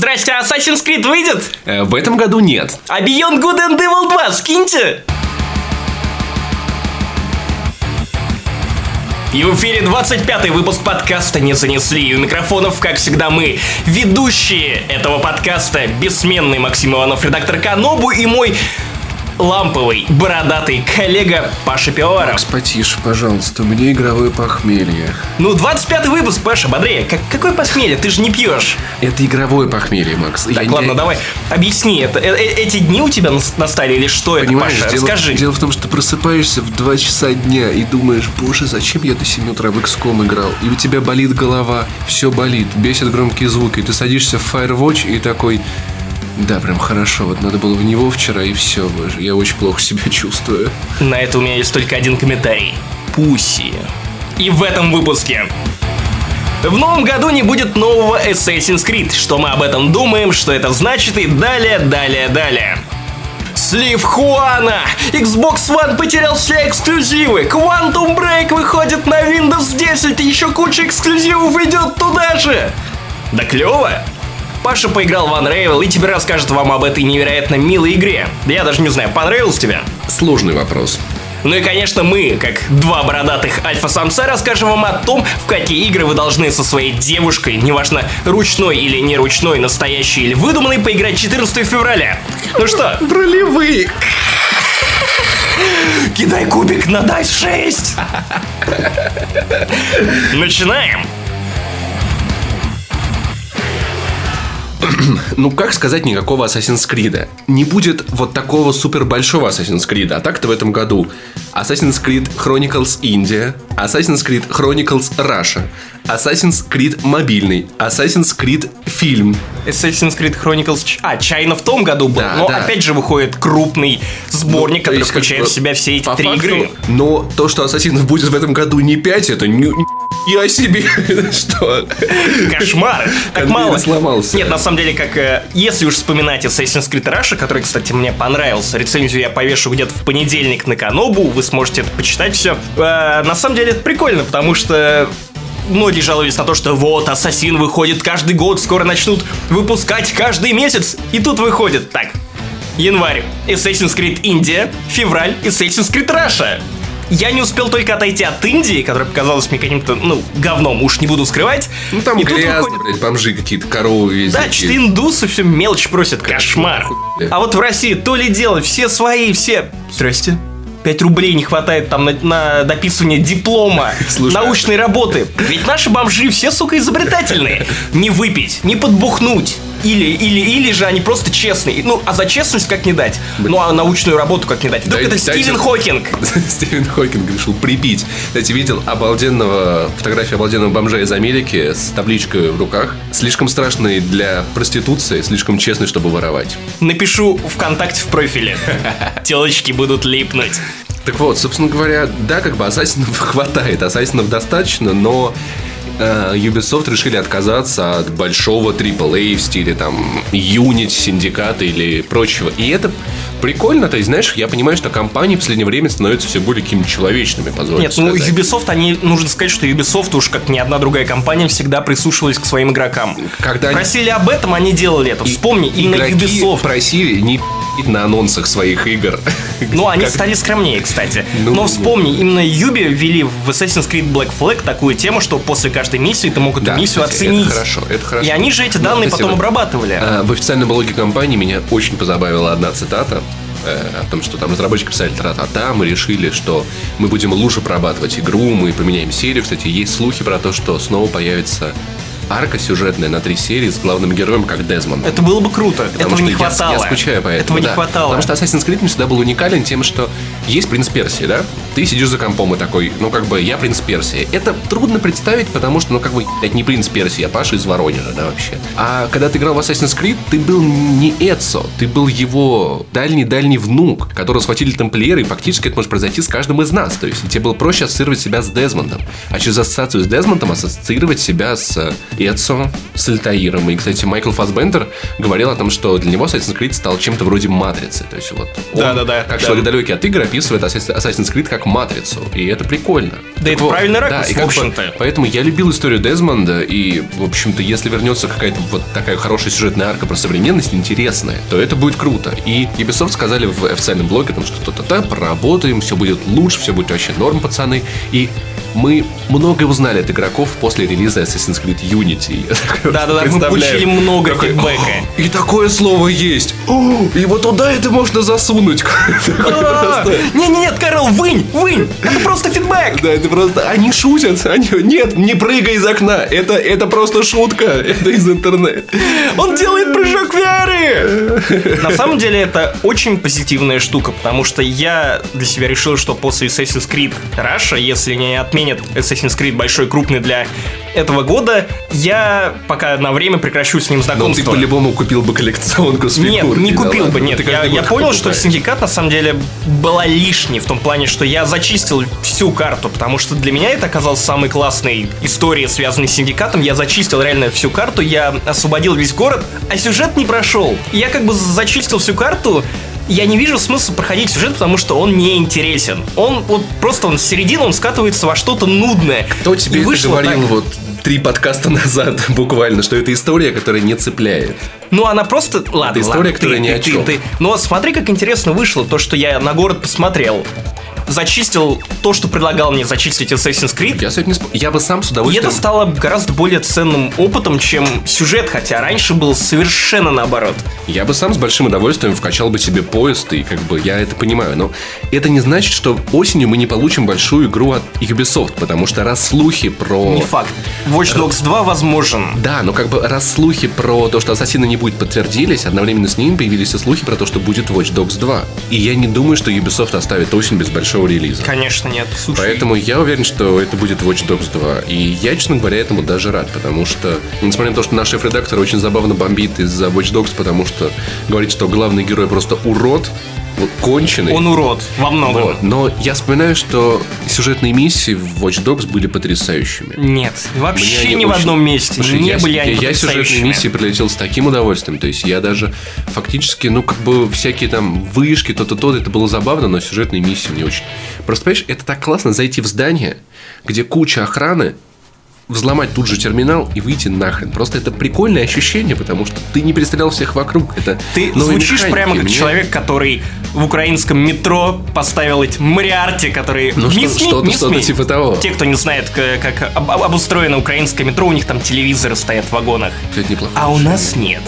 Здрасте, Assassin's Creed выйдет? Э, в этом году нет. А Beyond Good and Evil 2 скиньте! И в эфире 25-й выпуск подкаста «Не занесли». И у микрофонов, как всегда, мы, ведущие этого подкаста, бессменный Максим Иванов, редактор Канобу и мой ламповый, бородатый коллега Паша Пиоров. Макс, потише, пожалуйста, у меня игровое похмелье. Ну, 25-й выпуск, Паша, бодрее. Как, какое похмелье? Ты же не пьешь. Это игровое похмелье, Макс. Так, Я ладно, не... давай, объясни. Это, э, э, эти дни у тебя настали или что Понимаешь, это, Паша? Дело, Расскажи. Дело в том, что просыпаешься в 2 часа дня и думаешь, боже, зачем я до 7 утра в XCOM играл? И у тебя болит голова, все болит, бесит громкие звуки. Ты садишься в Firewatch и такой... Да, прям хорошо. Вот надо было в него вчера, и все. Я очень плохо себя чувствую. На это у меня есть только один комментарий. Пуси. И в этом выпуске. В новом году не будет нового Assassin's Creed. Что мы об этом думаем, что это значит и далее, далее, далее. Слив Хуана! Xbox One потерял все эксклюзивы! Quantum Break выходит на Windows 10 и еще куча эксклюзивов идет туда же! Да клево! Паша поиграл в Unravel и теперь расскажет вам об этой невероятно милой игре. Я даже не знаю, понравилось тебе? Сложный вопрос. Ну и, конечно, мы, как два бородатых альфа-самца, расскажем вам о том, в какие игры вы должны со своей девушкой, неважно, ручной или не ручной, настоящий или выдуманный, поиграть 14 февраля. Ну что? Ролевые. Кидай кубик на Dice 6. Начинаем. Ну, как сказать никакого Assassin's Creed? Не будет вот такого супер большого Assassin's Creed. А так-то в этом году Assassin's Creed Chronicles India, Assassin's Creed Chronicles Russia, Assassin's Creed мобильный, Assassin's Creed фильм. Assassin's Creed Chronicles... А, Чайна в том году был, Да, но да. опять же выходит крупный сборник, Ну, то который есть, как включает бы, в себя все эти три факту, игры. Но то, что Ассасинов будет в этом году не 5, это не... Я себе, что? Кошмар! Так Конвейер мало. сломался. Нет, на самом деле, как э, если уж вспоминать Assassin's Creed Russia, который, кстати, мне понравился, рецензию я повешу где-то в понедельник на Канобу, вы сможете это почитать все. на самом деле это прикольно, потому что Многие жаловались на то, что вот, Ассасин выходит каждый год, скоро начнут выпускать каждый месяц. И тут выходит так. Январь. Assassin's Creed Индия. Февраль. Assassin's Creed Russia. Я не успел только отойти от Индии, которая показалась мне каким-то, ну, говном, уж не буду скрывать. Ну там И грязно, выходит- блядь, бомжи какие-то, коровы везде. да, что-то индусы все мелочь просят, кошмар. Хуй. А вот в России то ли дело, все свои, все... Здрасте. 5 рублей не хватает там на, на дописывание диплома, Слушай, научной работы. Ведь наши бомжи все, сука, изобретательные. Не выпить, не подбухнуть. Или, или, или же они просто честные. Ну, а за честность как не дать? Ну, а научную работу как не дать? Вдруг Дайте- это дайте- Стивен Хокинг. Стивен Хокинг решил прибить. Кстати, видел обалденного, фотографию обалденного бомжа из Америки с табличкой в руках. Слишком страшный для проституции, слишком честный, чтобы воровать. Напишу ВКонтакте в профиле. Телочки будут липнуть. Так вот, собственно говоря, да, как бы ассасинов хватает, ассасинов достаточно, но Ubisoft решили отказаться от большого AAA в стиле там Unity, Синдиката или прочего. И это прикольно, то есть, знаешь, я понимаю, что компании в последнее время становятся все более какими человечными, позвольте Нет, ну сказать. Ubisoft, они, нужно сказать, что Ubisoft уж как ни одна другая компания всегда прислушивалась к своим игрокам. Когда они- Просили об этом, они делали это. Вспомни, именно Ubisoft. просили не на анонсах своих игр. Ну, они Как- стали скромнее, кстати. Ну, Но вспомни, именно Юби ввели в Assassin's Creed Black Flag такую тему, что после каждой миссии ты мог эту Да, миссию кстати, оценить. Это хорошо, это хорошо. И они же эти Ну, данные кстати, потом вот, обрабатывали. а, В официальном блоге компании меня очень позабавила одна цитата э, о том, что там разработчики писали тра-та-та, мы решили, что мы будем лучше прорабатывать игру, мы поменяем серию. Кстати, есть слухи про то, что снова появится арка сюжетная на три серии с главным героем, как Дезмонд. Это было бы круто. Потому Этого что не я- хватало. Я, скучаю по этому. Этого не да. хватало. Потому что Assassin's Creed мне всегда был уникален тем, что есть принц Персии, да? Ты сидишь за компом и такой, ну как бы я принц Персии. Это трудно представить, потому что, ну как бы, это не принц Персии, а Паша из Воронежа, да, вообще. А когда ты играл в Assassin's Creed, ты был не Эцо, ты был его дальний-дальний внук, которого схватили тамплиеры, и фактически это может произойти с каждым из нас. То есть тебе было проще ассоциировать себя с Дезмондом. А через ассоциацию с Дезмондом ассоциировать себя с Эцо, с Альтаиром. И, кстати, Майкл Фасбендер говорил о том, что для него Assassin's Creed стал чем-то вроде матрицы. То есть вот он, Да-да-да, как да. человек далекий от игр, описывает Assassin's Creed как матрицу, и это прикольно. Да, Так это правильный ракурс, и в общем-то. поэтому я любил историю Дезмонда, и, в общем-то, если вернется какая-то вот такая хорошая сюжетная арка про современность, интересная, то это будет круто. И Ubisoft сказали в официальном блоге, там, что то-то-то, поработаем, все будет лучше, все будет вообще норм, пацаны. И мы многое узнали от игроков после релиза Assassin's Creed Unity. Да-да-да, мы получили много Такой, фидбэка. «О, И такое слово есть. О, И вот туда это можно засунуть. А, Не-не-нет, Карл, вынь, вынь! Это просто фидбэк! да, это просто... Они шутят. Они... Нет, не прыгай из окна. Это, это просто шутка. Это из интернета. Он делает прыжок веры! На самом деле это очень позитивная штука, потому что я для себя решил, что после Assassin's Creed Russia, если не отменят Assassin's Creed большой, крупный для этого года, я пока на время прекращу с ним Но ты знакомство. по-любому купил бы коллекционку с Нет, фигуркой, не да купил ладно? бы, Ну, нет. Я, я понял, что синдикат на самом деле была лишней в том плане, что я зачистил всю карту, потому что для меня это оказалось самой классной историей, связанной с синдикатом. Я зачистил реально всю карту, я освободил весь город, а сюжет не прошел. Я как бы зачистил всю карту, я не вижу смысла проходить сюжет, потому что он не интересен. Он вот просто он с середины, он скатывается во что-то нудное. Кто тебе И это говорил так. вот три подкаста назад буквально, что это история, которая не цепляет? Ну, она просто... Ладно, история, ладно, которая ты, ни ты, о ты, чем. ты. Но смотри, как интересно вышло то, что я на город посмотрел. Зачистил то, что предлагал мне зачистить Assassin's Creed. Я с этим не спо- Я бы сам с И удовольствием... это стало гораздо более ценным опытом, чем сюжет, хотя раньше был совершенно наоборот. Я бы сам с большим удовольствием вкачал бы себе поезд, и как бы я это понимаю. Но это не значит, что осенью мы не получим большую игру от Ubisoft, потому что раз слухи про... Не факт. Watch Dogs 2 возможен. Да, но как бы раз слухи про то, что Ассасина не будет подтвердились, одновременно с ним появились и слухи про то, что будет Watch Dogs 2. И я не думаю, что Ubisoft оставит осень без большого релиза. Конечно, нет. Слушай, Поэтому я уверен, что это будет Watch Dogs 2. И я, честно говоря, этому даже рад, потому что, несмотря на то, что наш шеф-редактор очень забавно бомбит из-за Watch Dogs, потому что говорит, что главный герой просто урод, конченый. он урод во многом. Вот. Но я вспоминаю, что сюжетные миссии в Watch Dogs были потрясающими. Нет, вообще ни в очень- одном месте Слушай, не я, были я, они я сюжетные миссии прилетел с таким удовольствием. То есть я даже фактически, ну, как бы всякие там вышки, то-то, то это было забавно, но сюжетные миссии мне очень... Просто, понимаешь, это так классно зайти в здание, где куча охраны, взломать тут же терминал и выйти нахрен. Просто это прикольное ощущение, потому что ты не перестрелял всех вокруг. Это Ты звучишь механики. прямо как Мне- человек, который в украинском метро поставил эти Мариарти, которые... Ну, что- Ми- что-то- что-то Ми. типа того. Те, кто не знает, как об- об- обустроено украинское метро, у них там телевизоры стоят в вагонах. Это неплохо. А у нас нет.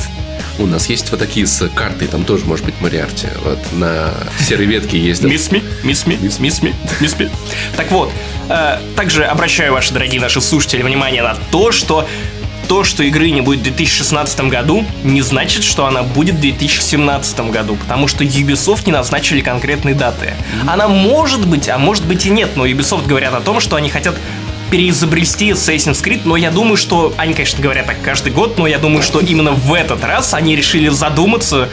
У нас есть вот такие с картой, там тоже может быть Мариарти. Вот на серой ветке есть. Мисс Ми, мисс Ми, Мисс Ми, мисс Ми. Так вот, э, также обращаю ваши дорогие наши слушатели внимание на то, что то, что игры не будет в 2016 году, не значит, что она будет в 2017 году, потому что Ubisoft не назначили конкретной даты. Она может быть, а может быть и нет, но Ubisoft говорят о том, что они хотят переизобрести Assassin's Creed, но я думаю, что они, конечно, говорят так каждый год, но я думаю, что именно в этот раз они решили задуматься,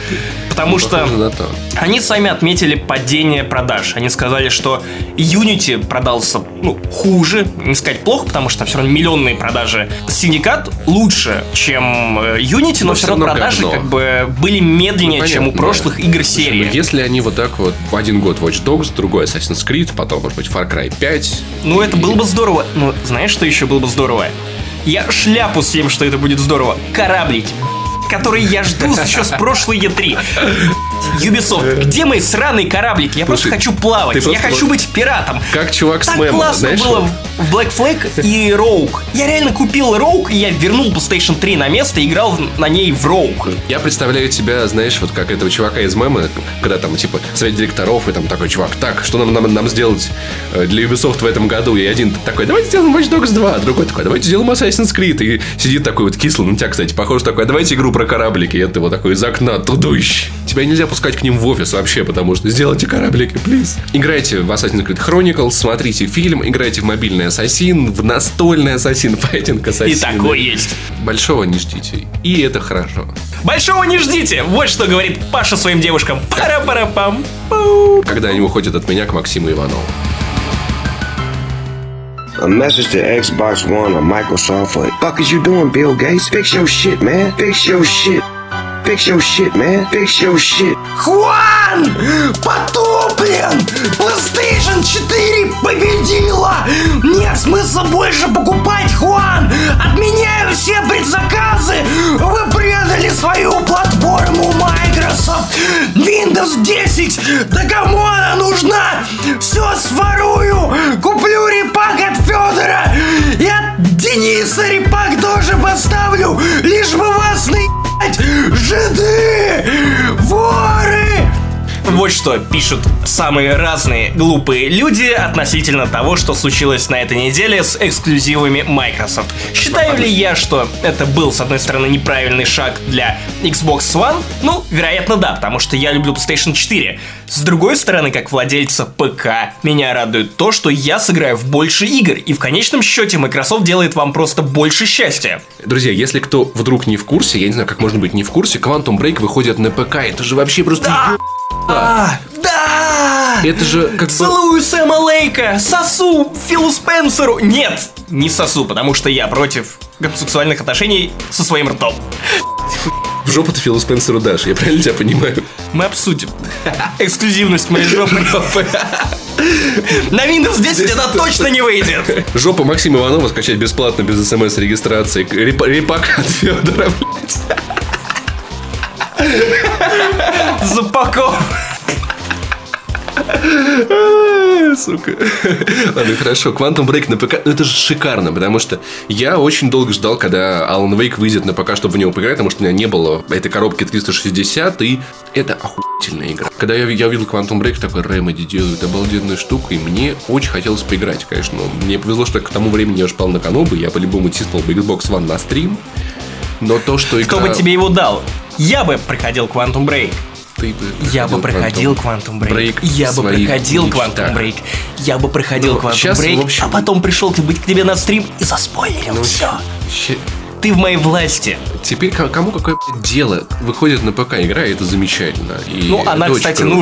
потому что Похоже на то. они сами отметили падение продаж. Они сказали, что Unity продался ну, хуже, не сказать плохо, потому что там все равно миллионные продажи. Синдикат лучше, чем э, Unity, но, Но все равно продажи говно. как бы были медленнее, Ну, чем у прошлых да. игр Слушай, серии. ну, если они вот так вот в один год Watch Dogs, другой Assassin's Creed, потом, может быть, Far Cry 5. Ну, это было бы здорово. Но знаешь, что еще было бы здорово? Я шляпу с тем, что это будет здорово. Кораблики. Которые я жду еще с прошлой E3. Ubisoft, где мои сраные кораблики? Я просто хочу плавать. Я хочу быть пиратом. Как чувак с Так классно было в Black Flag и Rogue. Я реально купил Rogue, и я вернул PlayStation 3 на место и играл на ней в Rogue. Я представляю тебя, знаешь, вот как этого чувака из мема, когда там, типа, совет директоров, и там такой чувак, так, что нам, нам, нам сделать э, для Ubisoft в этом году? И один такой, давайте сделаем Watch Dogs 2, другой такой, давайте сделаем Assassin's Creed. И сидит такой вот кислый, на тебя, кстати, похож такой, «А давайте игру про кораблики. И это вот такой из окна, тудущ. Тебя нельзя пускать к ним в офис вообще, потому что сделайте кораблики, плиз. Играйте в Assassin's Creed Chronicles, смотрите фильм, играйте в мобильный Ассасин, в настольный Ассасин, файтинг Ассасин. И такой есть. Большого не ждите. И это хорошо. Большого не ждите! Вот что говорит Паша своим девушкам. Пара-пара-пам. Когда они уходят от меня к Максиму Иванову. A message to Xbox One or Microsoft or fuck is you doing, Bill Gates? Fix your shit, man. Fix your shit. Fix your shit, man. Fix your shit. Хуан! Потоплен! PlayStation 4 победила! Нет смысла больше покупать, Хуан! Отменяю все предзаказы! Вы предали свою платформу Microsoft! Windows 10! Да кому она нужна? Все сворую! Куплю репак от Федора! И от Дениса репак тоже поставлю! Лишь бы вас наебать! Воры! Вот что пишут самые разные глупые люди относительно того, что случилось на этой неделе с эксклюзивами Microsoft. Считаю ли я, что это был, с одной стороны, неправильный шаг для Xbox One? Ну, вероятно, да, потому что я люблю PlayStation 4. С другой стороны, как владельца ПК, меня радует то, что я сыграю в больше игр, и в конечном счете Microsoft делает вам просто больше счастья. Друзья, если кто вдруг не в курсе, я не знаю, как можно быть не в курсе, Quantum Break выходит на ПК. Это же вообще просто... Да! А, да! Это же как бы... Целую Сэма Лейка! Сосу Филу Спенсеру! Нет! Не сосу, потому что я против гомосексуальных отношений со своим ртом. В жопу ты Филу Спенсеру дашь, я правильно тебя понимаю? Мы обсудим эксклюзивность моей жопы. На Windows 10 это точно не выйдет. Жопу Максима Иванова скачать бесплатно, без смс-регистрации. Репа- Репак от Федора, блядь. Запаков. Сука. Ладно, хорошо. Quantum Break на ПК. Ну, это же шикарно, потому что я очень долго ждал, когда Alan Wake выйдет на ПК, чтобы в него поиграть, потому что у меня не было этой коробки 360, и это охуительная игра. Когда я, я увидел Quantum Break, такой, Remedy делают обалденную штуку, и мне очень хотелось поиграть, конечно. Мне повезло, что к тому времени я уже пал на канобы, я по-любому тиснул бы Xbox One на стрим, но то, что игра... Кто бы тебе его дал? Я бы проходил Quantum Break. Ты бы Я бы проходил Quantum Break. Я бы проходил мечтах. Quantum Break. Я бы проходил Ну, Quantum Break, общем- а потом пришел к к тебе на стрим и заспойлерил все. Ща- Ты в моей власти. Теперь ко- кому какое дело выходит на ПК игра, и это замечательно. И Ну, она, очень кстати, круто.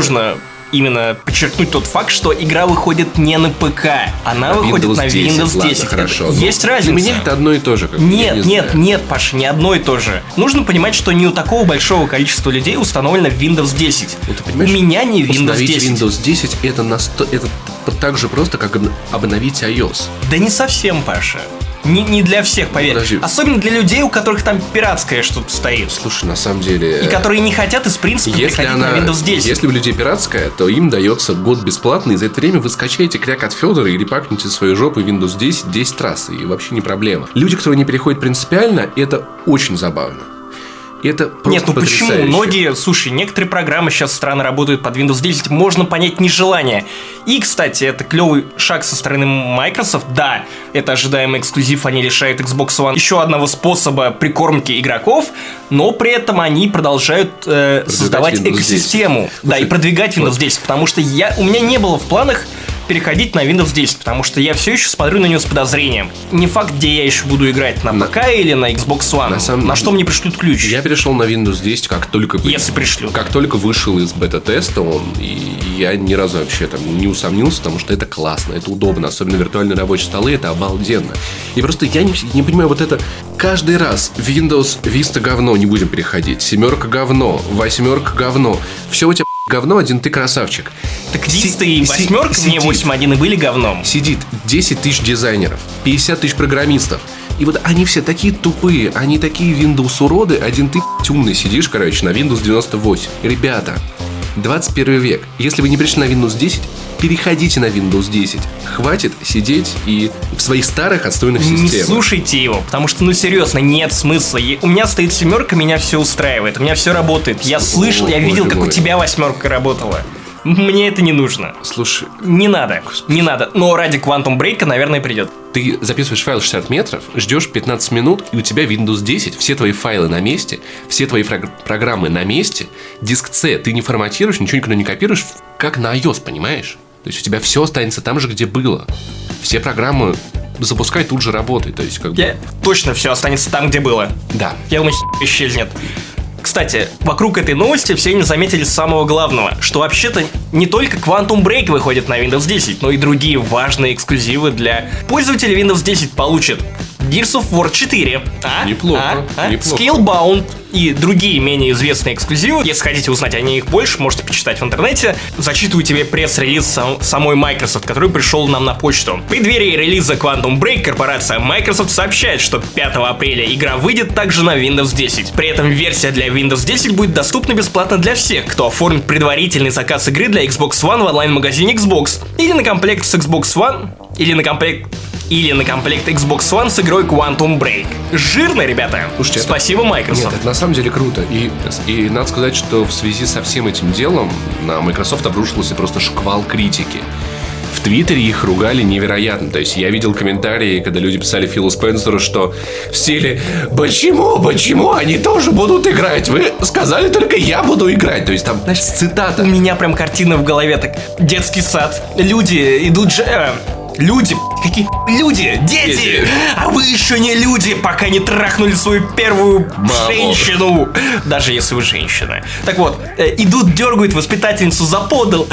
Именно подчеркнуть тот факт, что игра выходит не на ПК, она На выходит на 10, Windows 10. ладно, хорошо. Есть Ну, разница. Меня это одно и то же. как Нет, не нет, знаю. нет, Паша, не одно и то же. Нужно понимать, что не у такого большого количества людей установлено Windows 10. Ну, ты понимаешь, у меня не Windows Установить 10. Windows 10 это, на сто- это так же просто, как обн- обновить iOS. Да не совсем, Паша. Не, не для всех, поверь. Подожди. Особенно для людей, у которых там пиратское что-то стоит. Слушай, на самом деле... И которые не хотят из принципа Если переходить она, на Windows 10. если у людей пиратская, то им дается год бесплатно, и за это время вы скачаете кряк от Федора и репакните свою жопу Windows 10 10 раз, и вообще не проблема. Люди, которые не переходят принципиально, это очень забавно. Это просто Нет, ну почему? потрясающе. Многие, слушай, некоторые программы сейчас странно работают под Windows 10, можно понять нежелание. И, кстати, это клевый шаг со стороны Microsoft. Да, это ожидаемый эксклюзив, они лишают Xbox One еще одного способа прикормки игроков, но при этом они продолжают э, создавать Windows 10. экосистему. Да, и Слушай, продвигать Windows вот. 10, потому что я, у меня не было в планах переходить на Windows 10, потому что я все еще смотрю на него с подозрением. Не факт, где я еще буду играть, на На- ПК или на Xbox One. На самом- на что мне пришлют ключ? Я перешел на Windows 10, как только... Если пришлют. Как только вышел из бета-теста он, и я ни разу вообще там не усомнился, потому что это классно, это удобно, особенно виртуальные рабочие столы, это обалденно. И просто я не, не понимаю, вот это каждый раз Windows Vista говно, не будем переходить, семерка говно, восьмерка говно, все у тебя говно, один ты красавчик. Так Си- Vista и си- восьмерка мне сидит. 8.1 и были говном. Сидит 10 тысяч дизайнеров, 50 тысяч программистов. И вот они все такие тупые, они такие Windows уроды, один ты умный сидишь, короче, на Windows 98. Ребята, 21 век. Если вы не пришли на Windows 10, переходите на Windows 10. Хватит сидеть и в своих старых отстойных Не системах. слушайте его, потому что, ну серьезно, нет смысла. Е- У меня стоит семерка, меня все устраивает, у меня все работает. Я слышал, я видел, как у мой. тебя восьмерка работала. Мне это не нужно. Слушай, Не надо, не надо. Но ради Quantum Break, наверное, придет. ты записываешь файл 60 метров, ждешь 15 минут, и у тебя Windows 10, все твои файлы на месте, все твои программы на месте, диск C ты не форматируешь, ничего никуда не копируешь, как на iOS, понимаешь? То есть у тебя все останется там же, где было. Все программы запускай тут же работай. То есть, как бы... Я... Точно все останется там, где было. Да. Я думаю, исчезнет. Кстати, вокруг этой новости все не заметили самого главного, что вообще-то не только Quantum Break выходит на Windows 10, но и другие важные эксклюзивы для пользователей Windows 10 получат Gears of War 4. А? Неплохо, А? А? неплохо. Scalebound и другие менее известные эксклюзивы. Если хотите узнать о них больше, можете почитать в интернете. Зачитываю тебе пресс-релиз сам- самой Microsoft, который пришел нам на почту. В преддверии релиза Quantum Break корпорация Microsoft сообщает, что 5 апреля игра выйдет также на Windows 10. При этом версия для Windows 10 будет доступна бесплатно для всех, кто оформит предварительный заказ игры для Xbox One в онлайн-магазине Xbox. Или на комплект с Xbox One, или на комплект или на комплект Xbox One с игрой Quantum Break. Жирно, ребята. Слушайте, это- Спасибо, Microsoft. Нет, это на самом деле круто. И, и надо сказать, что в связи со всем этим делом на Microsoft обрушился просто шквал критики. В Твиттере их ругали невероятно. То есть я видел комментарии, когда люди писали Филу Спенсеру, что в стиле «Почему? Почему они тоже будут играть? Вы сказали только я буду играть». То есть там цитата. У меня прям картина в голове так. Детский сад. Люди идут же... Люди, какие люди, дети, Дети. а вы еще не люди, пока не трахнули свою первую Маму. женщину, даже если вы женщина. Так вот, э, идут, дергают воспитательницу за подол.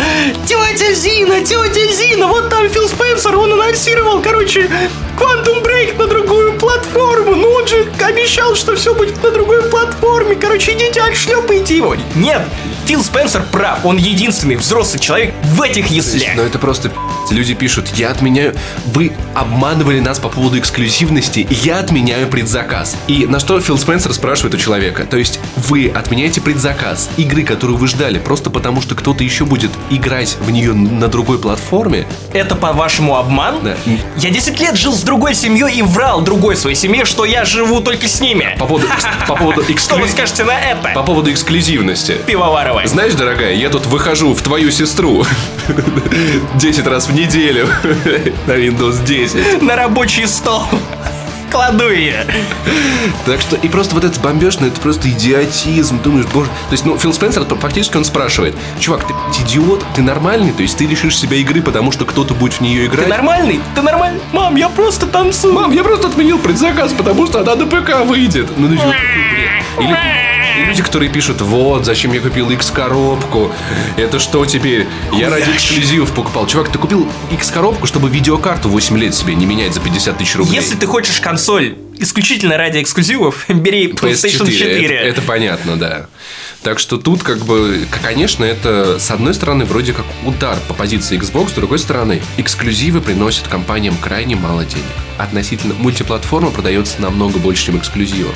Тетя Зина, тетя Зина, вот там Фил Спенсер, он анонсировал, короче, Quantum Break на другую платформу. Ну он же обещал, что все будет на другой платформе. Короче, идите отшлепайте его. Нет, Фил Спенсер прав, он единственный взрослый человек в этих яслях. Но это просто. Люди пишут, я отменяю... Вы обманывали нас по поводу эксклюзивности, я отменяю предзаказ. И на что Фил Спенсер спрашивает у человека? То есть вы отменяете предзаказ игры, которую вы ждали, просто потому что кто-то еще будет играть в нее на другой платформе? Это, по-вашему, обман? Да. Я 10 лет жил с другой семьей и врал другой своей семье, что я живу только с ними. По поводу, по поводу, Что вы эксклю- скажете на это, по поводу эксклюзивности. Пивоварова? Знаешь, дорогая, я тут выхожу в твою сестру 10 раз в неделю на Windows 10. На рабочий стол. Кладу ее. Так что, и просто вот этот бомбеж, ну это просто идиотизм. Думаешь, боже. То есть, ну, Фил Спенсер, фактически он спрашивает, чувак, ты идиот, ты нормальный? То есть ты лишишь себя игры, потому что кто-то будет в нее Ты играть? нормальный? Ты нормальный? Мам, я просто танцую. Мам, я просто отменил предзаказ, потому что она на ПК выйдет. Ну, ну. Или, и люди, которые пишут, вот, зачем я купил X-коробку? Это что теперь? Я ради эксклюзивов покупал. Чувак, ты купил X-коробку, чтобы видеокарту 8 лет себе не менять за 50 тысяч рублей. Если ты хочешь консоль исключительно ради эксклюзивов, бери PlayStation 4. Это, это понятно, да. Так что тут, как бы, конечно, это с одной стороны вроде как удар по позиции Xbox, с другой стороны, эксклюзивы приносят компаниям крайне мало денег. Относительно мультиплатформа продается намного больше, чем эксклюзивов.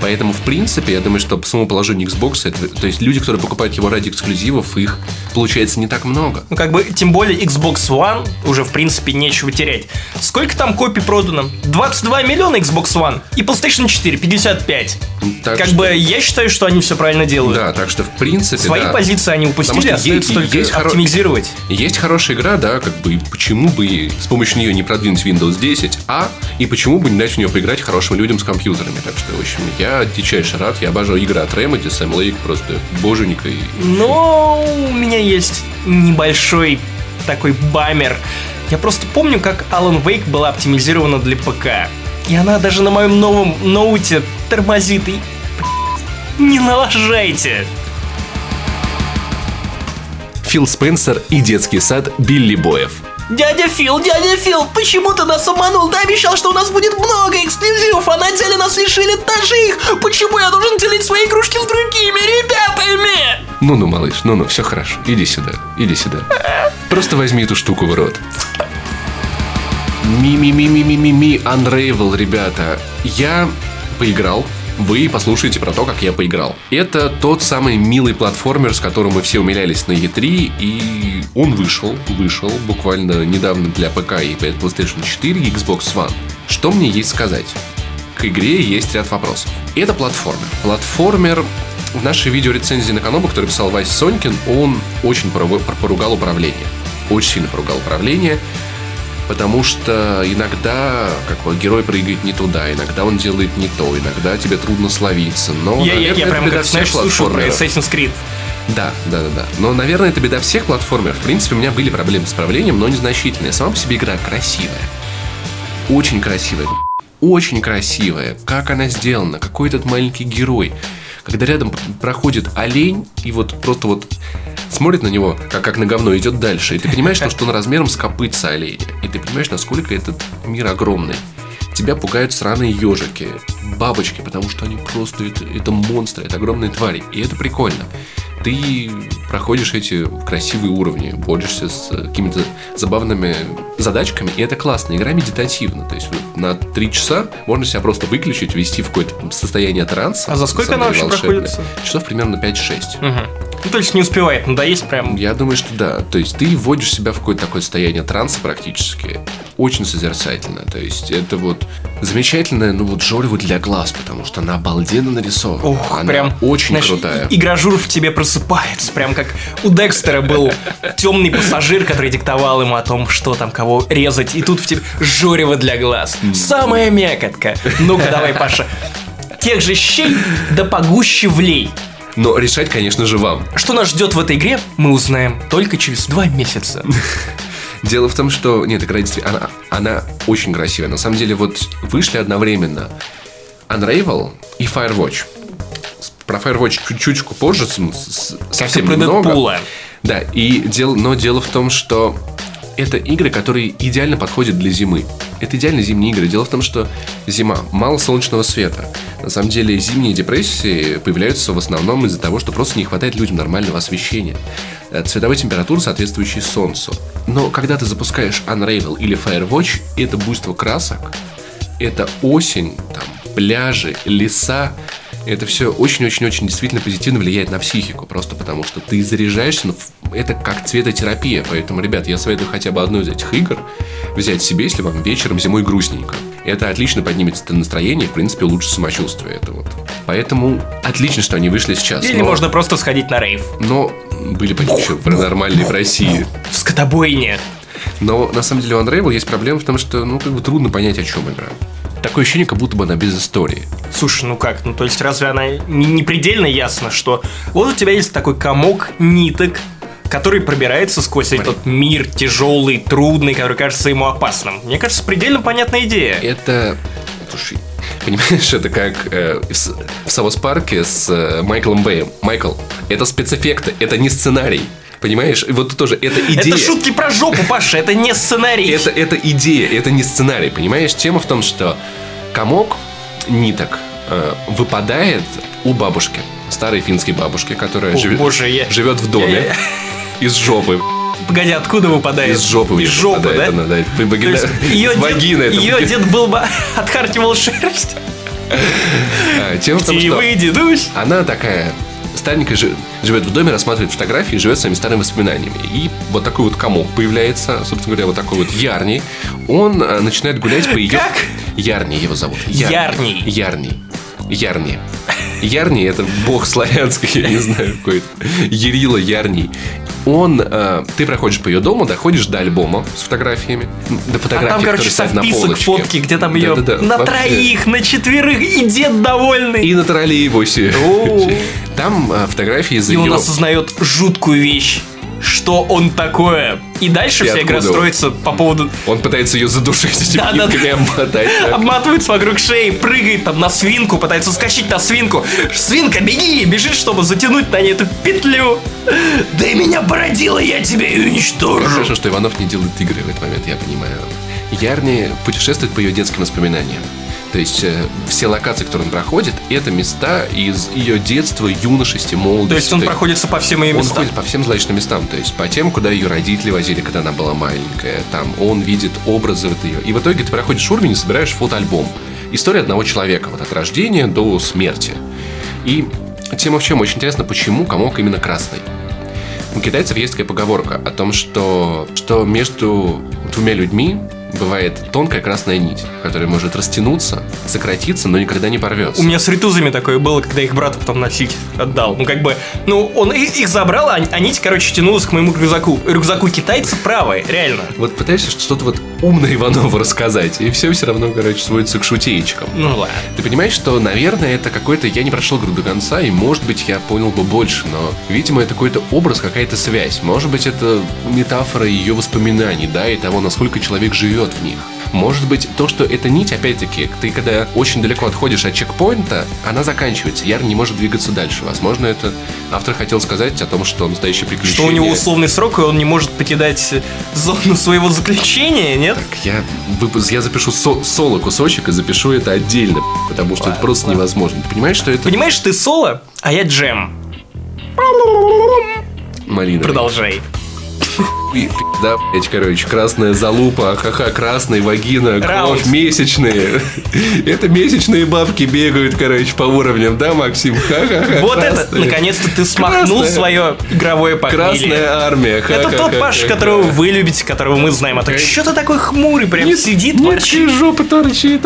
Поэтому, в принципе, я думаю, что по самому положению Xbox, это, то есть люди, которые покупают его ради эксклюзивов, их получается не так много. Ну, как бы, тем более Xbox One уже, в принципе, нечего терять. Сколько там копий продано? 22 миллиона Xbox One и PlayStation 4 55. Так как что- бы, я считаю, что они все правильно делают. Да, так что, в принципе, Свои да. позиции они упустили, остается е- только есть хоро- оптимизировать. Есть хорошая игра, да, как бы и почему бы с помощью нее не продвинуть Windows 10, а и почему бы не дать в нее поиграть хорошим людям с компьютерами. Так что, в общем, я дичайше рад, я обожаю игры от Remedy, Сэм Лейк, просто боженька. И... Но у меня есть небольшой такой бамер. Я просто помню, как Alan Wake была оптимизирована для ПК. И она даже на моем новом ноуте тормозит. И... Не налажайте. Фил Спенсер и детский сад Билли Боев. Дядя Фил, дядя Фил, почему ты нас обманул? Ты обещал, что у нас будет много эксклюзивов, а на деле нас лишили даже их. Почему я должен делить свои игрушки с другими ребятами? Ну-ну, малыш, ну-ну, все хорошо. Иди сюда, иди сюда. Просто возьми эту штуку в рот. Ми-ми-ми-ми-ми-ми-ми, Unravel, ребята. Я поиграл. Вы послушайте про то, как я поиграл. Это тот самый милый платформер, с которым мы все умилялись на E3, и он вышел, вышел буквально недавно для ПК и PlayStation 4 и Xbox One. Что мне есть сказать? К игре есть ряд вопросов. Это платформер. Платформер в нашей видеорецензии на Канобу, который писал Вась Сонькин, он очень пору- поругал управление. Очень сильно поругал управление. Потому что иногда как бы, герой прыгает не туда, иногда он делает не то, иногда тебе трудно словиться. Но, я, я, наверное, я это прям беда как, всех знаешь, слушаю. Assassin's Creed. Да, да, да, да. Но, наверное, это беда всех платформеров. В принципе, у меня были проблемы с управлением, но незначительные. Сама по себе игра красивая. Очень красивая. Очень красивая. Как она сделана, какой этот маленький герой. Когда рядом проходит олень, и вот просто вот смотрит на него, как, как на говно, идет дальше. И ты понимаешь, что, он размером с копытца оленя. И ты понимаешь, насколько этот мир огромный. тебя пугают сраные ежики, бабочки, потому что они просто это, это монстры, это огромные твари. И это прикольно. Ты проходишь эти красивые уровни, борешься с какими-то забавными задачками, и это классно. Игра медитативна. То есть вот на три часа можно себя просто выключить, ввести в какое-то состояние транса. А за сколько на она вообще проходится? Часов примерно 5-6. Мгм. Ну, то есть не успевает надоесть прям. Я думаю, что да. То есть ты вводишь себя в какое-то такое состояние транса практически. Очень созерцательно. То есть это вот замечательное, ну вот Жореву для глаз, потому что она обалденно нарисована. Ух, она прям очень знаешь, крутая. И гражур в тебе просыпается, прям как у Декстера был темный пассажир, который диктовал ему о том, что там кого резать, и тут в тебе жорево для глаз. Самая мякотка. Ну-ка давай, Паша. Тех же щей да погуще влей. Но решать, конечно же, вам. Что нас ждет в этой игре, мы узнаем только через два месяца. Дело в том, что... Нет, игра действительно... Она, она очень красивая. На самом деле, вот вышли одновременно Unravel и Firewatch. Про Firewatch чуть-чуть позже, совсем про немного. Дэдпула. Да, и дел, но дело в том, что это игры, которые идеально подходят для зимы. Это идеально зимние игры. Дело в том, что зима, мало солнечного света. На самом деле зимние депрессии появляются в основном из-за того, что просто не хватает людям нормального освещения. Э, Цветовой температуры, соответствующей солнцу. Но когда ты запускаешь Unravel или Firewatch, это буйство красок, это осень, там, пляжи, леса. Это все очень-очень-очень действительно позитивно влияет на психику, просто потому что ты заряжаешься, ну, в- это как цветотерапия. Поэтому, ребят, я советую хотя бы одну из этих игр взять себе, если вам вечером зимой грустненько. Это отлично поднимет это настроение, в принципе, улучшит самочувствие. Это вот. Поэтому отлично, что они вышли сейчас. Или но, можно просто сходить на рейв. но были бы еще нормальные в России. В скотобойне. Но на самом деле у Unravel есть проблема в том, что ну как бы трудно понять, о чем игра. Такое ощущение, как будто бы она без истории. Слушай, ну как, ну то есть разве она не, не предельно ясно, что вот у тебя есть такой комок ниток, который пробирается сквозь этот мир тяжелый, трудный, который кажется ему опасным. Мне кажется, предельно понятная идея. Это, слушай, понимаешь, это как э, в, в Саус Парке с э, Майклом Бэем. Майкл, это спецэффекты, это не сценарий. Понимаешь? Вот тоже это идея. Это шутки про жопу, Паша, это не сценарий. Это, это идея, это не сценарий, понимаешь? Тема в том, что комок ниток э, выпадает у бабушки, старой финской бабушки, которая О, живет, боже, я- живет в доме я- из жопы. Погоди, откуда выпадает? Из жопы. Из жопы, выпадает да? она, да. Вагина- есть ее, из вагины дед, это ее дед был бы отхаркивал шерсть. А, Тема в том, что вы, дедусь. она такая старенькая жи- живет в доме, рассматривает фотографии, живет своими старыми воспоминаниями. И вот такой вот комок появляется, собственно говоря, вот такой вот Ярни. Он а, начинает гулять по ее... Как? Ярни его зовут. Ярний. Ярни. Ярни. Ярни это бог славянский, я не знаю какой-то. Ярила Ярний. Он, э, ты проходишь по ее дому, доходишь до альбома с фотографиями. До А фотографий, там, короче, совписок фотки, где там ее Да-да-да, на вообще. троих, на четверых, и дед довольный. И на троллейбусе. О. Там э, фотографии из И ее... он осознает жуткую вещь. Что он такое? И дальше И вся игра строится по поводу... Он пытается ее задушить этими Да-да-да. нитками обмотать. да. Обматывается вокруг шеи, прыгает там на свинку, пытается скачать на свинку. Свинка, беги! Бежит, чтобы затянуть на ней эту петлю. Да меня породила, я тебя и Как уничтожу. Хорошо, что Иванов не делает игры в этот момент, я понимаю. Ярни путешествует по ее детским воспоминаниям. То есть э, все локации, которые он проходит, это места из ее детства, юношести, молодости. То есть он проходится по всем ее Он местам. ходит по всем злачным местам, то есть по тем, куда ее родители возили, когда она была маленькая. Там он видит образы вот ее. И в итоге ты проходишь уровень и собираешь фотоальбом. История одного человека, вот от рождения до смерти. И тема в чем? Очень интересно, почему комок именно красный. У китайцев есть такая поговорка о том, что, что между двумя людьми бывает тонкая красная нить, которая может растянуться, сократиться, но никогда не порвется. У меня с ритузами такое было, когда их брат потом носить отдал. Ну, как бы, ну, он их забрал, а, а нить, короче, тянулась к моему рюкзаку. Рюкзаку китайца правой, реально. Вот пытаешься что-то вот умное Иванову рассказать, и все все равно, короче, сводится к шутеечкам. Ну, ладно. Ты понимаешь, что, наверное, это какой-то... Я не прошел игру до конца, и, может быть, я понял бы больше, но, видимо, это какой-то образ, какая-то связь. Может быть, это метафора ее воспоминаний, да, и того, насколько человек живет в них. Может быть, то, что эта нить, опять-таки, ты когда очень далеко отходишь от чекпоинта, она заканчивается. Яр не может двигаться дальше. Возможно, это автор хотел сказать о том, что настоящее приключение... Что у него условный срок, и он не может покидать зону своего заключения, нет? Я, выпуск, я запишу со- соло кусочек и запишу это отдельно, потому что это просто невозможно. Ты понимаешь, что это Понимаешь, ты соло, а я джем. малина? Продолжай. Да, блять, короче, красная залупа, ха-ха, красная вагина, кровь, месячные. Это месячные бабки бегают, короче, по уровням, да, Максим? Ха-ха-ха. Вот это, наконец-то ты смахнул свое игровое похмелье. Красная армия. Это тот. Паш, которого вы любите, которого мы знаем. А то что ты такой хмурый, прям сидит, ворчит. жопа торчит.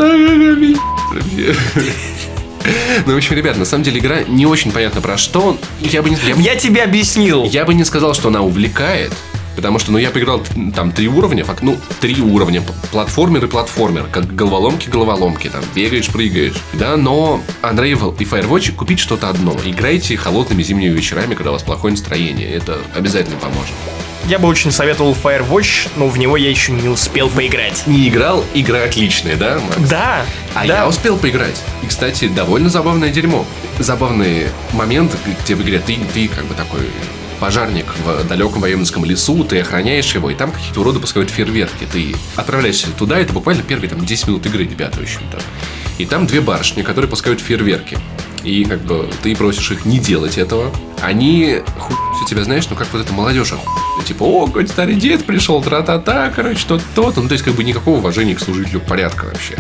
Ну, в общем, ребят, на самом деле игра не очень понятно про что. Я бы не, я бы- Я тебе объяснил. я бы не сказал, что она увлекает. Потому что, ну, я поиграл там три уровня, фак- ну, три уровня. Платформер и платформер. Как головоломки-головоломки. Там бегаешь, прыгаешь. Да, но Unravel и Firewatch купить что-то одно. Играйте холодными зимними вечерами, когда у вас плохое настроение. Это обязательно поможет. Я бы очень советовал Firewatch, но в него я еще не успел поиграть. Не играл, игра отличная, да, Макс? Да, А да. я успел поиграть. И, кстати, довольно забавное дерьмо. Забавный момент, где в игре ты, ты как бы такой пожарник в далеком военском лесу, ты охраняешь его, и там какие-то уроды пускают фейерверки. Ты отправляешься туда, это буквально первые там, 10 минут игры, ребята, в общем-то. И там две барышни, которые пускают фейерверки. И как бы ты просишь их не делать этого. Они хуй тебя, знаешь, ну как вот эта молодежь охуенно. Типа, о, какой старый дед пришел, тра-та-та, короче, что-то то Ну, то есть, как бы никакого уважения к служителю порядка вообще.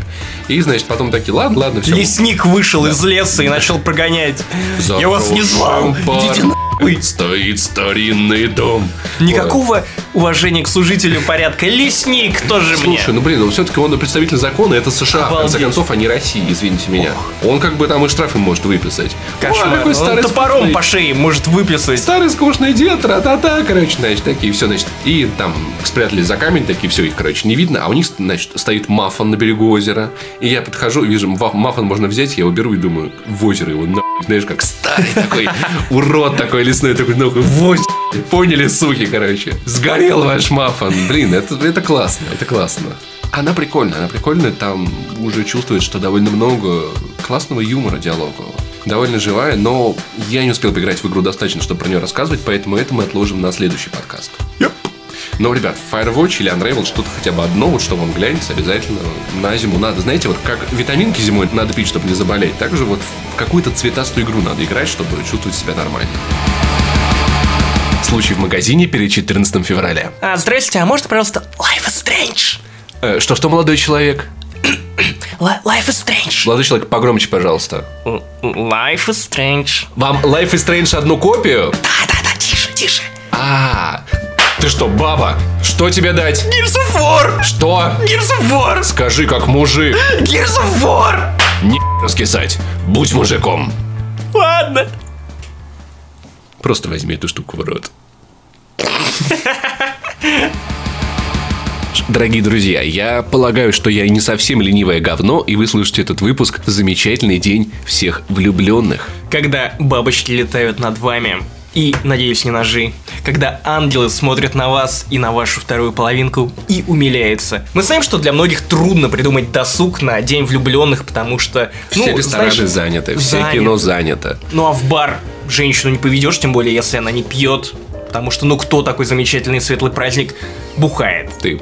И, значит, потом такие, ладно, ладно, все. Лесник вышел из леса и начал прогонять. Я вас не звал. Идите нахуй. Стоит старинный дом. Никакого уважения к служителю порядка. Лесник тоже мне. Слушай, ну блин, ну все-таки он представитель закона, это США, в конце Обалдеть. концов, а не Россия, извините меня. Он как бы там и штрафы может выписать. Кошмар. какой Он старый топором скучный- по шее может выплясать. Старый скучный дед, тра-та-та, короче, значит, такие, все, значит, и там спрятались за камень, такие, все, их, короче, не видно, а у них, значит, стоит мафон на берегу озера, и я подхожу, вижу, мафон можно взять, я его беру и думаю, в озеро его, нахуй, знаешь, как старый такой, урод такой лесной, такой, нахуй, в озеро. Поняли, суки, короче. Сгорел ваш мафон. Блин, это, это классно, это классно. Она прикольная, она прикольная, там уже чувствует, что довольно много классного юмора диалогового. Довольно живая, но я не успел поиграть в игру достаточно, чтобы про нее рассказывать, поэтому это мы отложим на следующий подкаст. Но, ребят, Firewatch или Unravel, что-то хотя бы одно, вот что вам глянется, обязательно на зиму надо. Знаете, вот как витаминки зимой надо пить, чтобы не заболеть, так же вот в какую-то цветастую игру надо играть, чтобы чувствовать себя нормально. Случай в магазине перед 14 февраля. А, здрасте, а может, пожалуйста, Life is Strange? Э, что, что, молодой человек? Li- Life is Strange. Молодой человек, погромче, пожалуйста. Life is Strange. Вам Life is Strange одну копию? Да-да-да, тише, тише. А, ты что, баба? Что тебе дать? Gears of War! Что? Gears of War! Скажи, как мужик. Gears of War! Не раскисать. Будь мужиком. Ладно. Просто возьми эту штуку в рот. Дорогие друзья, я полагаю, что я не совсем ленивое говно, и вы слушаете этот выпуск замечательный день всех влюбленных. Когда бабочки летают над вами, и, надеюсь, не ножи. Когда ангелы смотрят на вас и на вашу вторую половинку и умиляются. Мы знаем, что для многих трудно придумать досуг на День влюбленных, потому что... Все ну, рестораны знаешь, заняты, все заняты. кино занято. Ну а в бар женщину не поведешь, тем более, если она не пьет. Потому что, ну кто такой замечательный светлый праздник бухает? Ты.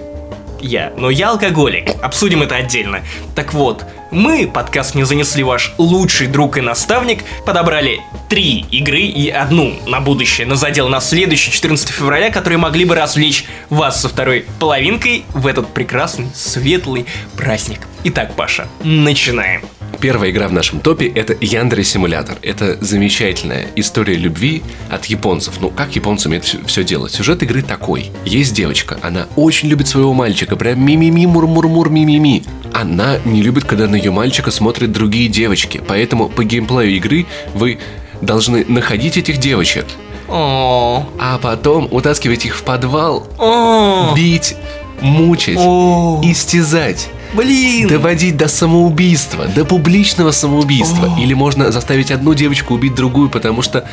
Я. Но я алкоголик. Обсудим это отдельно. Так вот, мы, подкаст «Не занесли ваш лучший друг и наставник», подобрали три игры и одну на будущее, на задел на следующий 14 февраля, которые могли бы развлечь вас со второй половинкой в этот прекрасный, светлый праздник. Итак, Паша, начинаем. Первая игра в нашем топе – это Яндре Симулятор. Это замечательная история любви от японцев. Ну, как японцы умеют все, делать? Сюжет игры такой. Есть девочка, она очень любит своего мальчика, прям ми-ми-ми, мур-мур-мур, ми-ми-ми. Она не любит, когда на ее мальчика смотрят другие девочки, поэтому по геймплею игры вы должны находить этих девочек, а потом утаскивать их в подвал, бить, мучить, истязать. Блин. Доводить до самоубийства, до публичного самоубийства. Или можно заставить одну девочку убить другую, потому что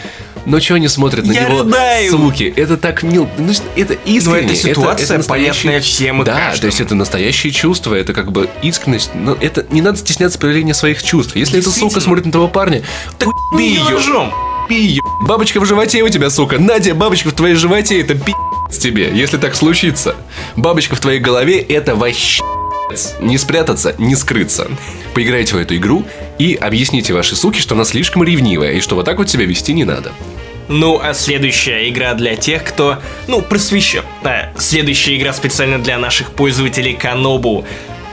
Но что они смотрят на Я него, рыдаю. суки? Это так мил... ну, Это искренне. это ситуация, настоящий- понятная всем и Да, каждому. то есть это настоящие чувства, это как бы искренность. Но это не надо стесняться проявления своих чувств. Если эта сука смотрит на того парня, так уйби ее. ножом. Пи Бабочка в животе у тебя, сука. Надя, бабочка в твоей животе, это пи***ц тебе, если так случится. Бабочка в твоей голове, это вообще. Не спрятаться, не скрыться. Поиграйте в эту игру и объясните вашей суке, что она слишком ревнивая, и что вот так вот себя вести не надо. Ну, а следующая игра для тех, кто, ну, просвещен. А, следующая игра специально для наших пользователей Канобу,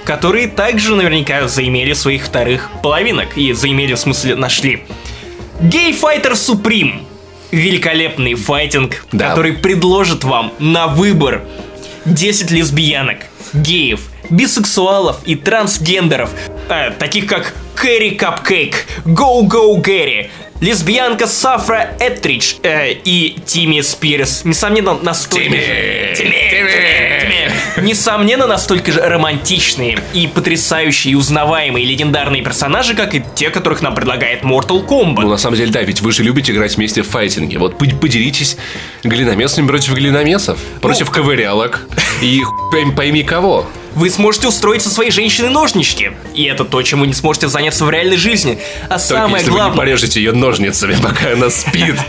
которые также наверняка заимели своих вторых половинок. И заимели, в смысле, нашли. Gay Fighter Supreme. Великолепный файтинг, Да. который предложит вам на выбор 10 лесбиянок, геев, бисексуалов и трансгендеров, э, таких как Кэрри Капкейк, Go Go Гэри, лесбиянка Сафра Этридж э, и Тимми Спирс. Несомненно, настолько... Тимми! Тимми! Тимми! Несомненно, настолько же романтичные и потрясающие и узнаваемые легендарные персонажи, как и те, которых нам предлагает Mortal Kombat. Ну, на самом деле, да, ведь вы же любите играть вместе в файтинге. Вот поделитесь глиномесами против глиномесов, против ковырялок и пойми- кого. Вы сможете устроить со своей женщиной ножнички. И это то, чем вы не сможете заняться в реальной жизни. А Только самое если вы не главное... порежете ее ножницами, пока она спит.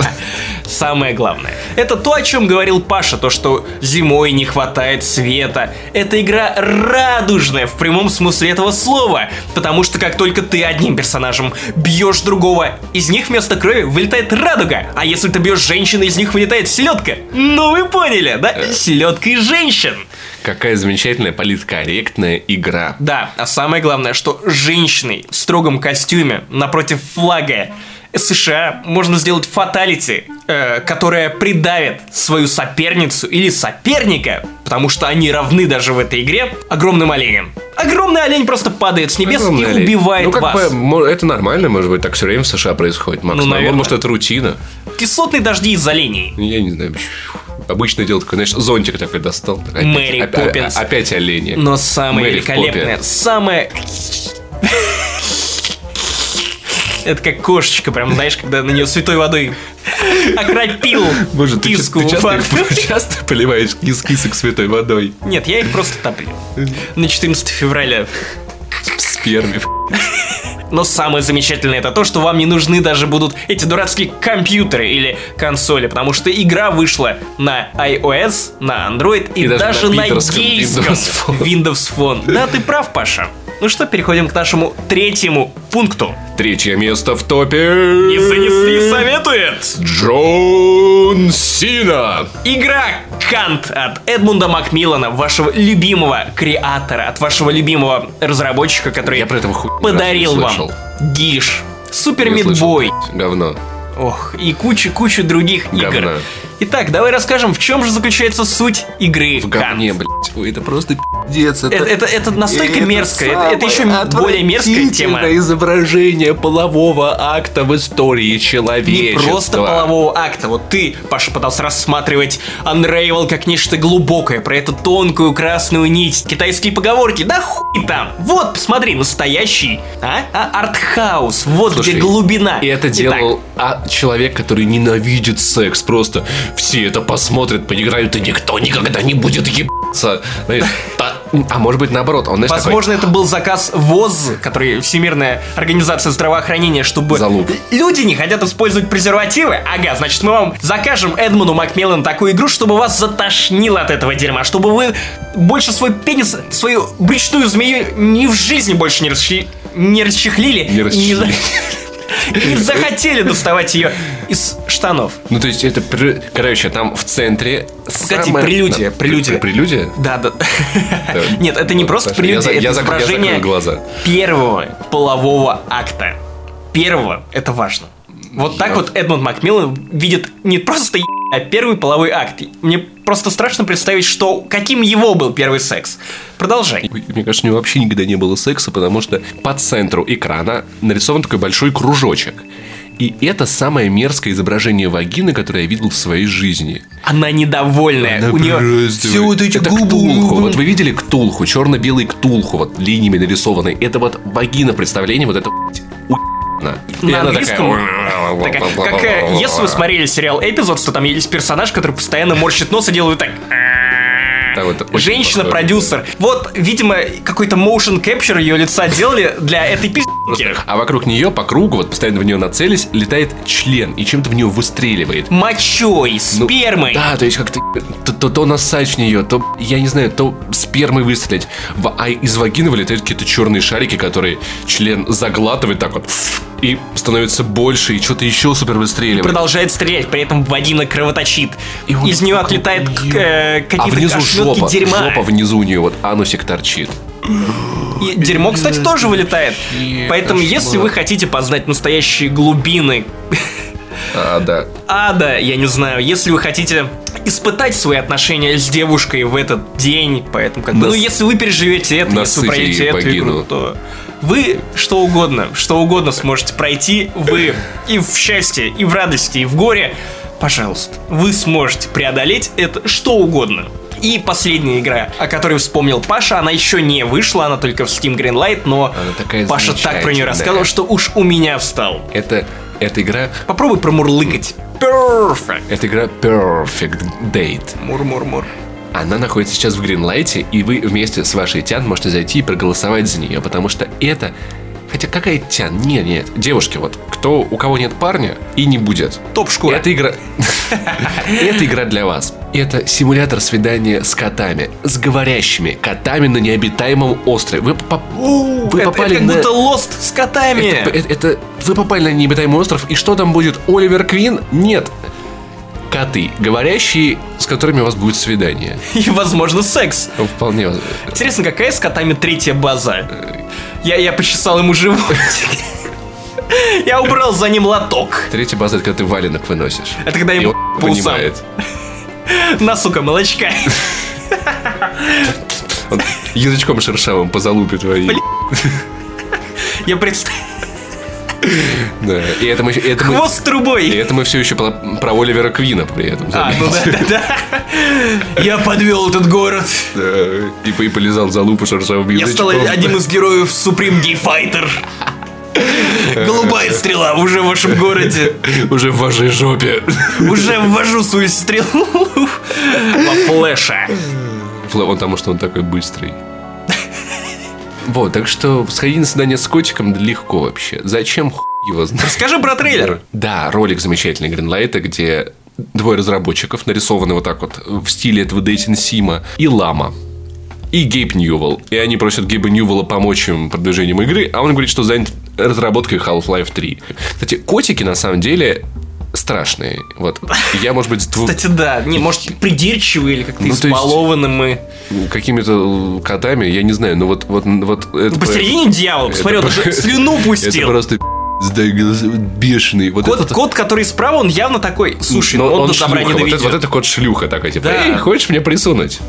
Самое главное. Это то, о чем говорил Паша, то, что зимой не хватает света. Эта игра радужная в прямом смысле этого слова. Потому что как только ты одним персонажем бьешь другого, из них вместо крови вылетает радуга. А если ты бьешь женщину, из них вылетает селедка. Ну вы поняли, да? Селедка из женщин. Какая замечательная политкорректная игра. Да, а самое главное, что женщиной в строгом костюме напротив флага США можно сделать фаталити, э, которая придавит свою соперницу или соперника, потому что они равны даже в этой игре, огромным оленем. Огромный олень просто падает с небес Огромный и олень. убивает ну, как вас. бы, это нормально, может быть, так все время в США происходит, Макс. Ну, Ну, наверное. Может, это рутина. Кислотные дожди из оленей. Я не знаю. Обычное дело такое, знаешь, зонтик такой достал. опять- Мэри опять, Поппинс. Опять олени. Но самое Мэри великолепное, самое... Это как кошечка, прям, знаешь, когда на нее святой водой окропил Боже, ты, киску. ты часто, Фак. часто поливаешь кис кисок святой водой? Нет, я их просто топлю. На 14 февраля. В сперме. Но самое замечательное это то, что вам не нужны даже будут эти дурацкие компьютеры или консоли, потому что игра вышла на iOS, на Android и, И даже даже, на на гейском Windows Phone. Windows Phone. Да, ты прав, Паша. Ну что, переходим к нашему третьему пункту. Третье место в топе. Не занесли, советует. Джон Сина. Игра Кант от Эдмунда Макмиллана, вашего любимого креатора, от вашего любимого разработчика, который Я про этого хуй подарил вам. Гиш, Супер Мидбой, Говно. ох, и кучу-кучу других игр. Итак, давай расскажем, в чем же заключается суть игры В говне, блядь. Ой, это просто пиздец. Это, это, это настолько мерзко, это, это еще более мерзкая тема. изображение полового акта в истории Не человечества. просто полового акта. Вот ты, Паша, пытался рассматривать Unravel как нечто глубокое, про эту тонкую красную нить, китайские поговорки. Да хуй там. Вот, посмотри, настоящий, а? а артхаус. Вот Слушай, где глубина. И это Итак, делал а, человек, который ненавидит секс. Просто все это посмотрят, поиграют, и никто никогда не будет ебаться. Знаешь, та- а может быть наоборот, он, знаешь, такой, Возможно, это был заказ ВОЗ, который Всемирная организация здравоохранения, чтобы Залуп. люди не хотят использовать презервативы. Ага, значит, мы вам закажем Эдмону Макмиллану такую игру, чтобы вас затошнило от этого дерьма, чтобы вы больше свой пенис, свою брючную змею ни в жизни больше не, расчи- не расчехлили. Не расчехлили. И захотели доставать ее из штанов. Ну, то есть, это, короче, там в центре Погоди, самое- прелюдия, Да, прелюдия. пр- Прелюдия? Да, да. Нет, это не Вот, просто прелюдия, я это я изображение глаза. первого полового акта. Первого, это важно. Вот так вот Эдмунд Макмиллан видит не просто а первый половой акт. Мне просто страшно представить, что каким его был первый секс. Продолжай. Мне кажется, у него вообще никогда не было секса, потому что по центру экрана нарисован такой большой кружочек. И это самое мерзкое изображение вагины, которое я видел в своей жизни. Она недовольная. Она У нее все вот эти это губы. ктулху. Вот вы видели ктулху, черно-белый ктулху, вот линиями нарисованный. Это вот вагина представление, вот это обратно. И На английском? такая... Такая, как э, если вы смотрели сериал Эпизод, то там есть персонаж, который постоянно морщит нос и делает так. Да, вот. Женщина-продюсер. Вот, видимо, какой-то motion capture ее лица делали для этой пиздки. А вокруг нее, по кругу, вот постоянно в нее нацелись, летает член и чем-то в нее выстреливает. Мочой, Ну, спермой. Да, то есть как-то то, то, то нассать в нее, то, я не знаю, то спермой выстрелить. А из вагины вылетают какие-то черные шарики, которые член заглатывает так вот и становится больше, и что-то еще супер выстреливает. Продолжает стрелять, при этом вагина кровоточит. И вот Из нее отлетает э, а какие-то внизу ошметки жопа, дерьма. жопа внизу у нее, вот анусик торчит. И дерьмо, кстати, тоже вылетает. Поэтому, если вы хотите познать настоящие глубины А, да. ада, я не знаю, если вы хотите испытать свои отношения с девушкой в этот день, поэтому как бы, Нас- ну если вы переживете это, если насытили вы пройдете эту игру, то вы что угодно, что угодно сможете пройти, вы и в счастье, и в радости, и в горе, пожалуйста, вы сможете преодолеть это что угодно. И последняя игра, о которой вспомнил Паша, она еще не вышла, она только в Steam Greenlight, но Паша так про нее замечательная. рассказывал, что уж у меня встал. Это, эта игра, Попробуй промурлыкать. Perfect. эта игра Perfect Date. Мур-мур-мур. Она находится сейчас в Гринлайте, и вы вместе с вашей Тян можете зайти и проголосовать за нее, потому что это... Хотя какая Тян? Нет, нет. Девушки, вот, кто, у кого нет парня и не будет. Топ-шкура. Это игра... Это игра для вас. Это симулятор свидания с котами. С говорящими котами на необитаемом острове. Вы, поп- вы это, попали это как на... будто лост с котами. Это, это- это- вы попали на необитаемый остров, и что там будет? Оливер Квин? Нет. Коты, говорящие, с которыми у вас будет свидание. И, возможно, секс. Ну, Вполне. возможно. Интересно, какая с котами третья база? Я, я почесал ему животик. Я убрал за ним лоток. Третья база, это когда ты валенок выносишь. Это когда ему понимает. На, сука, молочка. Он язычком шершавым по залупе твоей. Блин. Я представил. Да. И это мы, это мы- Хвост и трубой. это мы все еще про, про Оливера Квина при этом. А, ну да, да, да. Я подвел этот город. Да, И, по- и полезал за лупу шершавым Я стал одним из героев Supreme Gay Fighter. Голубая стрела уже в вашем городе. Уже в вашей жопе. Уже ввожу свою стрелу во флеша. Потому что он такой быстрый. Вот, так что сходить на свидание с котиком легко вообще. Зачем хуй его знает? Скажи про трейлер. Да, ролик замечательный Гринлайта, где двое разработчиков нарисованы вот так вот в стиле этого Дейтин Сима и Лама. И Гейб Ньювелл. И они просят Гейба Ньювелла помочь им продвижением игры, а он говорит, что занят разработкой Half-Life 3. Кстати, котики на самом деле страшные. Вот. Я, может быть, двух- Кстати, да. Не, может, придирчивые или как-то Ну, избалованы мы. какими-то котами, я не знаю, но вот... вот, вот это Посередине дьявол, посмотри, он Это- уже слюну Это пустил. просто да, глаз- бешеный. Вот Кот, это- кот, который справа, он явно такой, слушай, Но ну он, до добра не вот, доведет. это, вот это кот шлюха такой, типа, Да. эй, хочешь мне присунуть?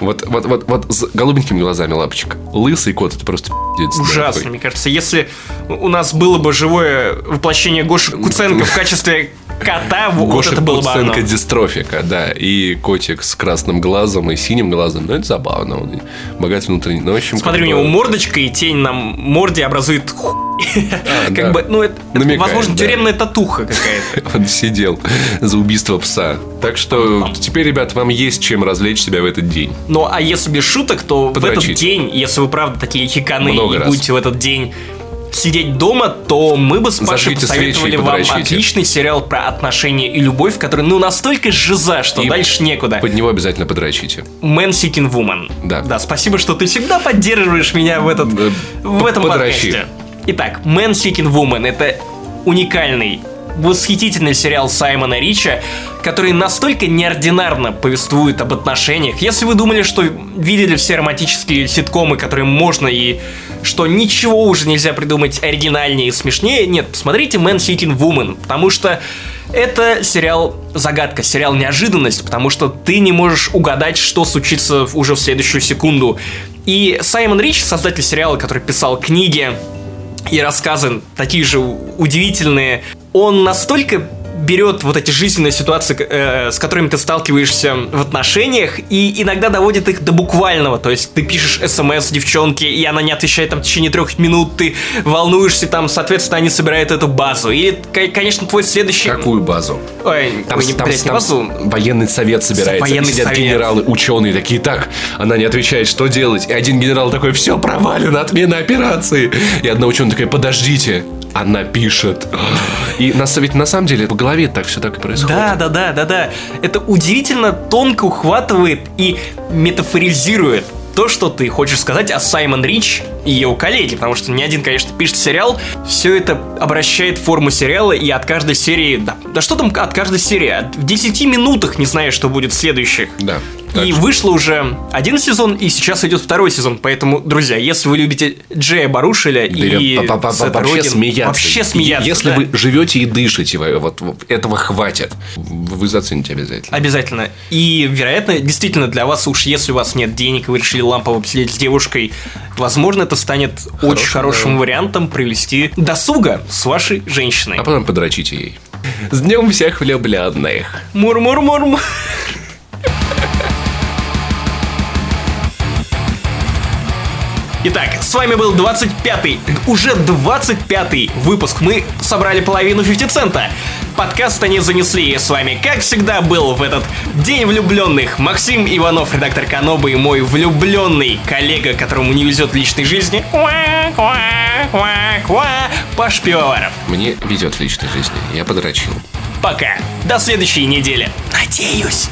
Вот, вот, вот, вот с голубенькими глазами лапочка. Лысый кот, это просто пиздец. Ужасно, мне кажется. Если у нас было бы живое воплощение Гоши Куценко в качестве кота, вот Гоша это было бы оно. Куценко дистрофика, да. И котик с красным глазом и синим глазом. Ну, это забавно. Он богат внутренний. Ну, в общем, Смотри, у бы- него мордочка и тень на морде образует да. Как бы, ну, это, Намекает, возможно, да. тюремная татуха какая-то. Он сидел за убийство пса. Так что теперь, ребят, вам есть чем развлечь себя в этот день. Ну, а если без шуток, то в этот Подрочить. день, если вы правда такие хиканы Много и раз. будете в этот день сидеть дома, то мы бы с Пашей посоветовали вам отличный сериал про отношения и любовь, который, ну, настолько жиза, что И дальше некуда. Под него обязательно подрочите. Man Seeking Woman. Да. Да, спасибо, что ты всегда поддерживаешь меня в, этот, в этом подрочи. подкасте. Итак, Man Seeking Woman — это уникальный, восхитительный сериал Саймона Рича, который настолько неординарно повествует об отношениях. Если вы думали, что видели все романтические ситкомы, которые можно и что ничего уже нельзя придумать оригинальнее и смешнее, нет, посмотрите Man Seeking Woman, потому что это сериал загадка, сериал неожиданность, потому что ты не можешь угадать, что случится уже в следующую секунду. И Саймон Рич, создатель сериала, который писал книги и рассказы такие же удивительные, он настолько берет вот эти жизненные ситуации, э, с которыми ты сталкиваешься в отношениях, и иногда доводит их до буквального. То есть ты пишешь смс девчонке, и она не отвечает там в течение трех минут, ты волнуешься, там, соответственно, они собирают эту базу. И, конечно, твой следующий... Какую базу? Ой, Там, вы не, там- блядь, там базу. военный совет собирается. Военный Сидят совет. генералы, ученые такие, так, она не отвечает, что делать? И один генерал такой, все провалено, отмена операции. И одна ученая такая, подождите, она пишет. И на, ведь на самом деле по голове так все так и происходит. Да, да, да, да, да. Это удивительно тонко ухватывает и метафоризирует то, что ты хочешь сказать о Саймон Рич и ее коллеге, потому что ни один, конечно, пишет сериал, все это обращает форму сериала, и от каждой серии, да, да что там от каждой серии, в 10 минутах не знаешь, что будет в следующих. Да. И вышло уже один сезон, и сейчас идет второй сезон. Поэтому, друзья, если вы любите Джея Барушеля и Да, по- Сета вообще Роген, смеяться. вообще смеяться, Если да. вы живете и дышите, вот, вот этого хватит. Вы зацените обязательно. Обязательно. И, вероятно, действительно для вас, уж если у вас нет денег, и вы решили лампово посидеть с девушкой, возможно, это станет очень хорошим да. вариантом провести досуга с вашей женщиной. А потом подрочите ей. С днем всех влюбленных. Мур-мур-мур. Итак, с вами был 25-й, уже 25-й выпуск. Мы собрали половину 50 цента. Подкаст они занесли. И с вами, как всегда, был в этот день влюбленных Максим Иванов, редактор Канобы, и мой влюбленный коллега, которому не везет в личной жизни. Паш Пивоваров. Мне везет в личной жизни. Я подрочил. Пока. До следующей недели. Надеюсь.